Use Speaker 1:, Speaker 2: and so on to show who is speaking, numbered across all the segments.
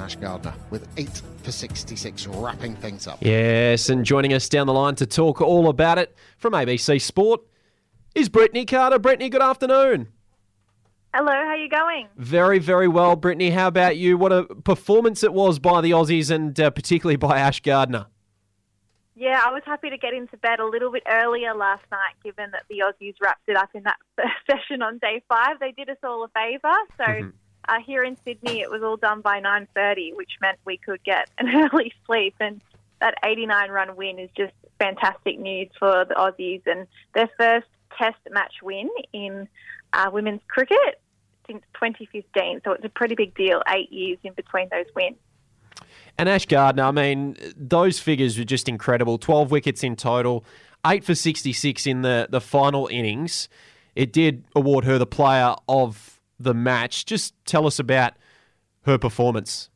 Speaker 1: and Ash Gardner with 8 for 66, wrapping things up.
Speaker 2: Yes, and joining us down the line to talk all about it from ABC Sport is Brittany Carter. Brittany, good afternoon.
Speaker 3: Hello, how are you going?
Speaker 2: Very, very well, Brittany. How about you? What a performance it was by the Aussies and uh, particularly by Ash Gardner.
Speaker 3: Yeah, I was happy to get into bed a little bit earlier last night, given that the Aussies wrapped it up in that session on day five. They did us all a favour. So mm-hmm. Uh, here in Sydney, it was all done by 9.30, which meant we could get an early sleep. And that 89-run win is just fantastic news for the Aussies and their first Test match win in uh, women's cricket since 2015. So it's a pretty big deal, eight years in between those wins.
Speaker 2: And Ash Gardner, I mean, those figures were just incredible. 12 wickets in total, 8 for 66 in the, the final innings. It did award her the player of the match. Just tell us about her performance.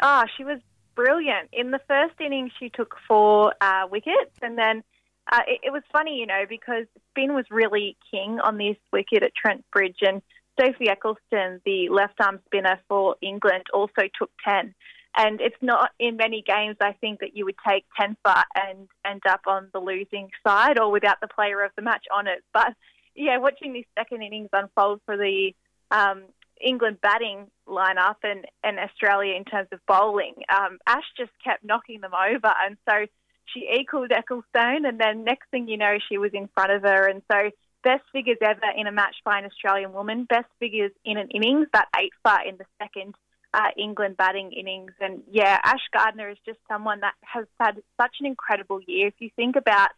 Speaker 3: Ah, oh, she was brilliant. In the first innings, she took four uh, wickets, and then uh, it, it, was funny, you know, because spin was really king on this wicket at Trent Bridge, and Sophie Ecclestone, the left arm spinner for England, also took 10. And it's not in many games, I think, that you would take 10 for and end up on the losing side or without the player of the match on it. But yeah, watching this second innings unfold for the um, England batting lineup and, and Australia in terms of bowling, um, Ash just kept knocking them over. And so she equaled Ecclestone, and then next thing you know, she was in front of her. And so best figures ever in a match by an Australian woman, best figures in an innings, that eight for in the second uh, England batting innings. And yeah, Ash Gardner is just someone that has had such an incredible year. If you think about,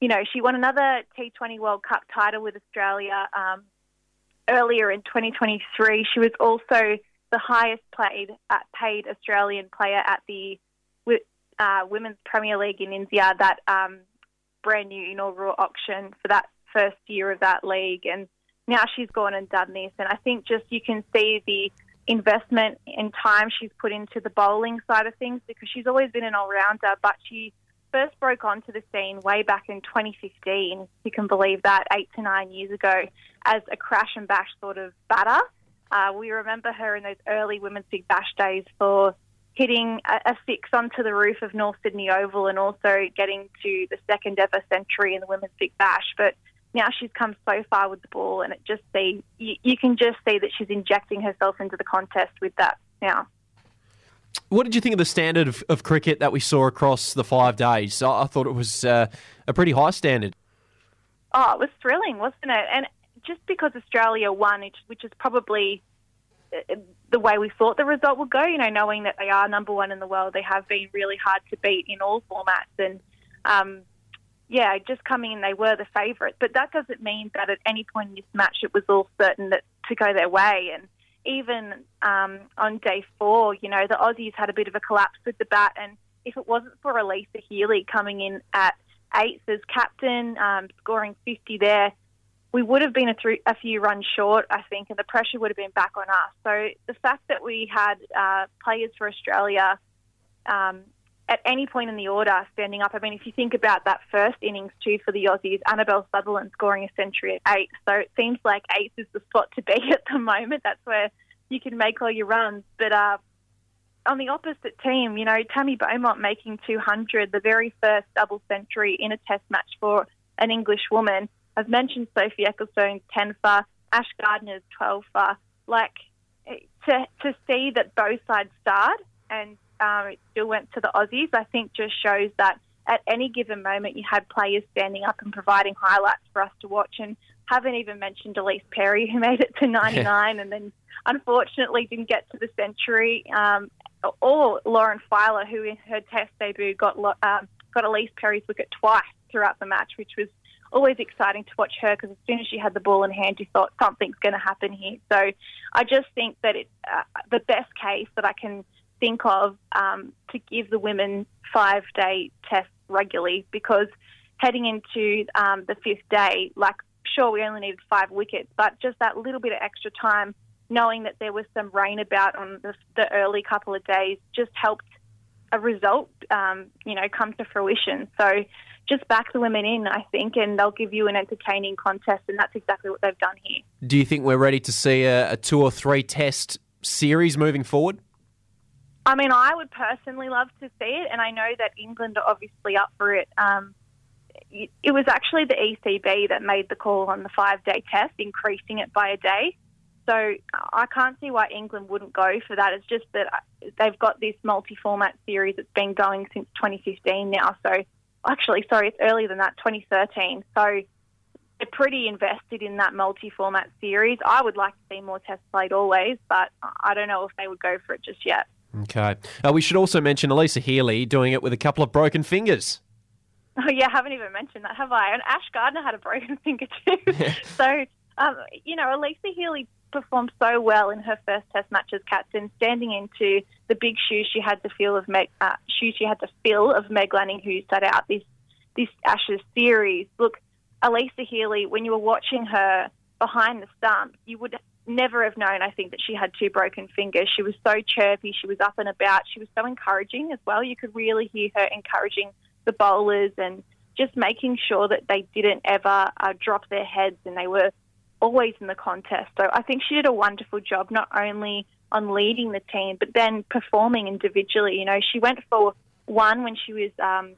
Speaker 3: you know, she won another T20 World Cup title with Australia um, earlier in 2023. She was also the highest paid, uh, paid Australian player at the uh, Women's Premier League in India, that um, brand new inaugural auction for that first year of that league. And now she's gone and done this. And I think just you can see the investment and time she's put into the bowling side of things because she's always been an all rounder, but she first broke onto the scene way back in 2015, you can believe that, eight to nine years ago, as a crash and bash sort of batter. Uh, we remember her in those early Women's Big Bash days for hitting a, a, six onto the roof of North Sydney Oval and also getting to the second ever century in the Women's Big Bash. But now she's come so far with the ball, and it just see you, you can just see that she's injecting herself into the contest with that now.
Speaker 2: What did you think of the standard of, of cricket that we saw across the five days? I, I thought it was uh, a pretty high standard.
Speaker 3: Oh, it was thrilling, wasn't it? And just because Australia won, which is probably uh, the way we thought the result would go, you know, knowing that they are number one in the world, they have been really hard to beat in all formats. And um, yeah, just coming in, they were the favourite. But that doesn't mean that at any point in this match it was all certain that to go their way. And even um, on day four, you know, the Aussies had a bit of a collapse with the bat. And if it wasn't for Alyssa Healy coming in at eighth as captain, um, scoring 50 there, we would have been a, a, few runs short, I think, and the pressure would have been back on us. So the fact that we had uh, players for Australia um, at any point in the order standing up. I mean, if you think about that first innings too for the Aussies, Annabelle Sutherland scoring a century at eight. So it seems like eight is the spot to be at the moment. That's where you can make all your runs. But uh, on the opposite team, you know, Tammy Beaumont making 200, the very first double century in a test match for an English woman. I've mentioned Sophie Ecclestone's 10 for, Ash Gardner's 12 for. Like, to, to see that both sides start and um, it still went to the Aussies, I think just shows that at any given moment you had players standing up and providing highlights for us to watch. And haven't even mentioned Ellyse Perry, who made it to 99 and then unfortunately didn't get to the century, um, or Lauren Filer, who in her Test debut got um, got Ellyse Perry's wicket twice throughout the match, which was always exciting to watch her because as soon as she had the ball in hand, you thought something's going to happen here. So I just think that it's uh, the best case that I can think of um, to give the women five day tests regularly because heading into um, the fifth day, like, sure, we only needed five wickets, but just that little bit of extra time, knowing that there was some rain about on the, the early couple of days, just helped a result, um, you know, come to fruition. So just back the women in, I think, and they'll give you an entertaining contest, and that's exactly what they've done here.
Speaker 2: Do you think we're ready to see a, a two or three test series moving forward?
Speaker 3: I mean, I would personally love to see it, and I know that England are obviously up for it. Um, it it was actually the ECB that made the call on the five day test, increasing it by a day. So I can't see why England wouldn't go for that. It's just that they've got this multi format series that's been going since 2015 now. So actually, sorry, it's earlier than that, 2013. So they're pretty invested in that multi format series. I would like to see more tests played always, but I don't know if they would go for it just yet.
Speaker 2: Okay. Uh, we should also mention Alyssa Healy doing it with a couple of broken fingers.
Speaker 3: Oh yeah, I haven't even mentioned that, have I? And Ash Gardner had a broken finger too. so um, you know, Alyssa Healy performed so well in her first Test match as captain, standing into the big shoes she had to feel of Meg, uh, shoes she had to fill of Meg Lanning, who set out this this Ashes series. Look, Alyssa Healy, when you were watching her behind the stump, you would never have known, I think, that she had two broken fingers. She was so chirpy, she was up and about, she was so encouraging as well. You could really hear her encouraging the bowlers and just making sure that they didn't ever uh, drop their heads and they were always in the contest. So I think she did a wonderful job, not only on leading the team, but then performing individually. You know, she went for one when she was um,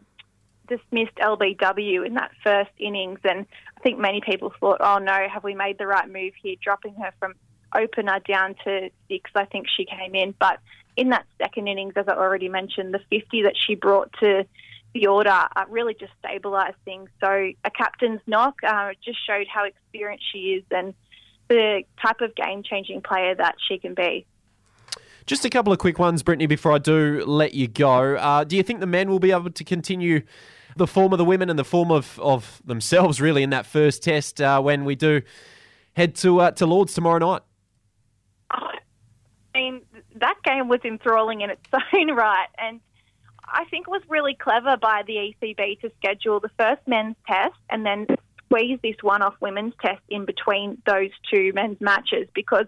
Speaker 3: dismissed LBW in that first innings, and I think many people thought, oh no, have we made the right move here, dropping her from opener down to six? I think she came in, but in that second innings, as I already mentioned, the 50 that she brought to the order uh, really just stabilised things. So a captain's knock uh, just showed how experienced she is and the type of game-changing player that she can be.
Speaker 2: Just a couple of quick ones, Brittany, before I do let you go. Uh, do you think the men will be able to continue the form of the women and the form of, of themselves, really, in that first test uh, when we do head to uh, to Lords tomorrow night?
Speaker 3: I mean, that game was enthralling in its own right, and I think it was really clever by the ECB to schedule the first men's test and then squeeze this one-off women's test in between those two men's matches because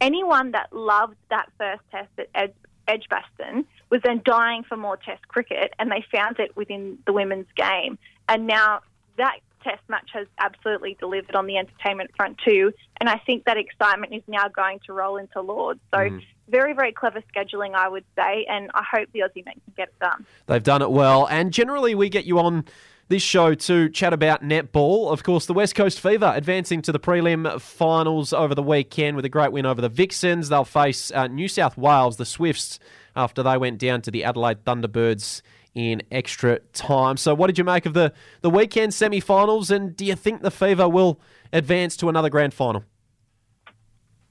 Speaker 3: anyone that loved that first test at Ed- Edgbaston was then dying for more test cricket and they found it within the women's game. And now that test match has absolutely delivered on the entertainment front too. And I think that excitement is now going to roll into Lords. So mm. very, very clever scheduling, I would say. And I hope the Aussie men can get it done.
Speaker 2: They've done it well. And generally, we get you on this show to chat about netball. Of course, the West Coast Fever advancing to the prelim finals over the weekend with a great win over the Vixens. They'll face uh, New South Wales, the Swifts, after they went down to the Adelaide Thunderbirds in extra time. So, what did you make of the, the weekend semi finals, and do you think the Fever will advance to another grand final?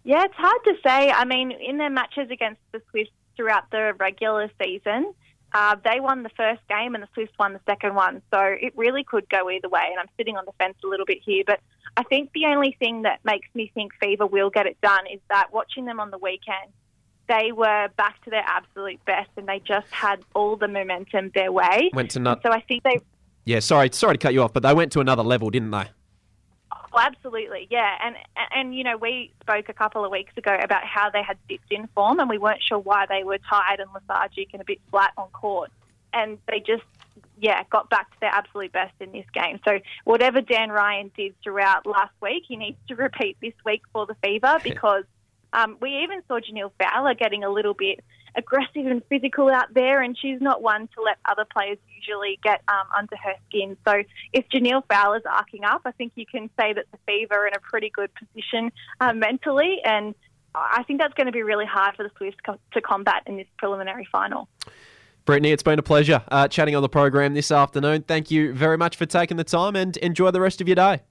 Speaker 3: Yeah, it's hard to say. I mean, in their matches against the Swifts throughout the regular season, uh, they won the first game and the Swifts won the second one. So it really could go either way. And I'm sitting on the fence a little bit here. But I think the only thing that makes me think Fever will get it done is that watching them on the weekend, they were back to their absolute best, and they just had all the momentum their way.
Speaker 2: Went to not-
Speaker 3: so I think they.
Speaker 2: Yeah, sorry, sorry to cut you off, but they went to another level, didn't they?
Speaker 3: Oh, absolutely, yeah, and and you know we spoke a couple of weeks ago about how they had dipped in form, and we weren't sure why they were tired and lethargic and a bit flat on court, and they just yeah got back to their absolute best in this game. So whatever Dan Ryan did throughout last week, he needs to repeat this week for the Fever because um, we even saw Jhaniele Fowler getting a little bit aggressive and physical out there, and she's not one to let other players usually get um, under her skin. So if Jhaniele Fowler's arcing up, I think you can say that the Fever are in a pretty good position uh, mentally, and I think that's going to be really hard for the Swifts to combat in this preliminary final.
Speaker 2: Brittany, it's been a pleasure uh, chatting on the program this afternoon. Thank you very much for taking the time and enjoy the rest of your day.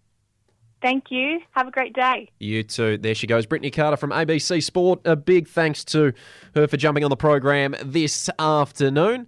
Speaker 3: Thank you. Have a great day.
Speaker 2: You too. There she goes. Brittany Carter from ABC Sport. A big thanks to her for jumping on the program this afternoon.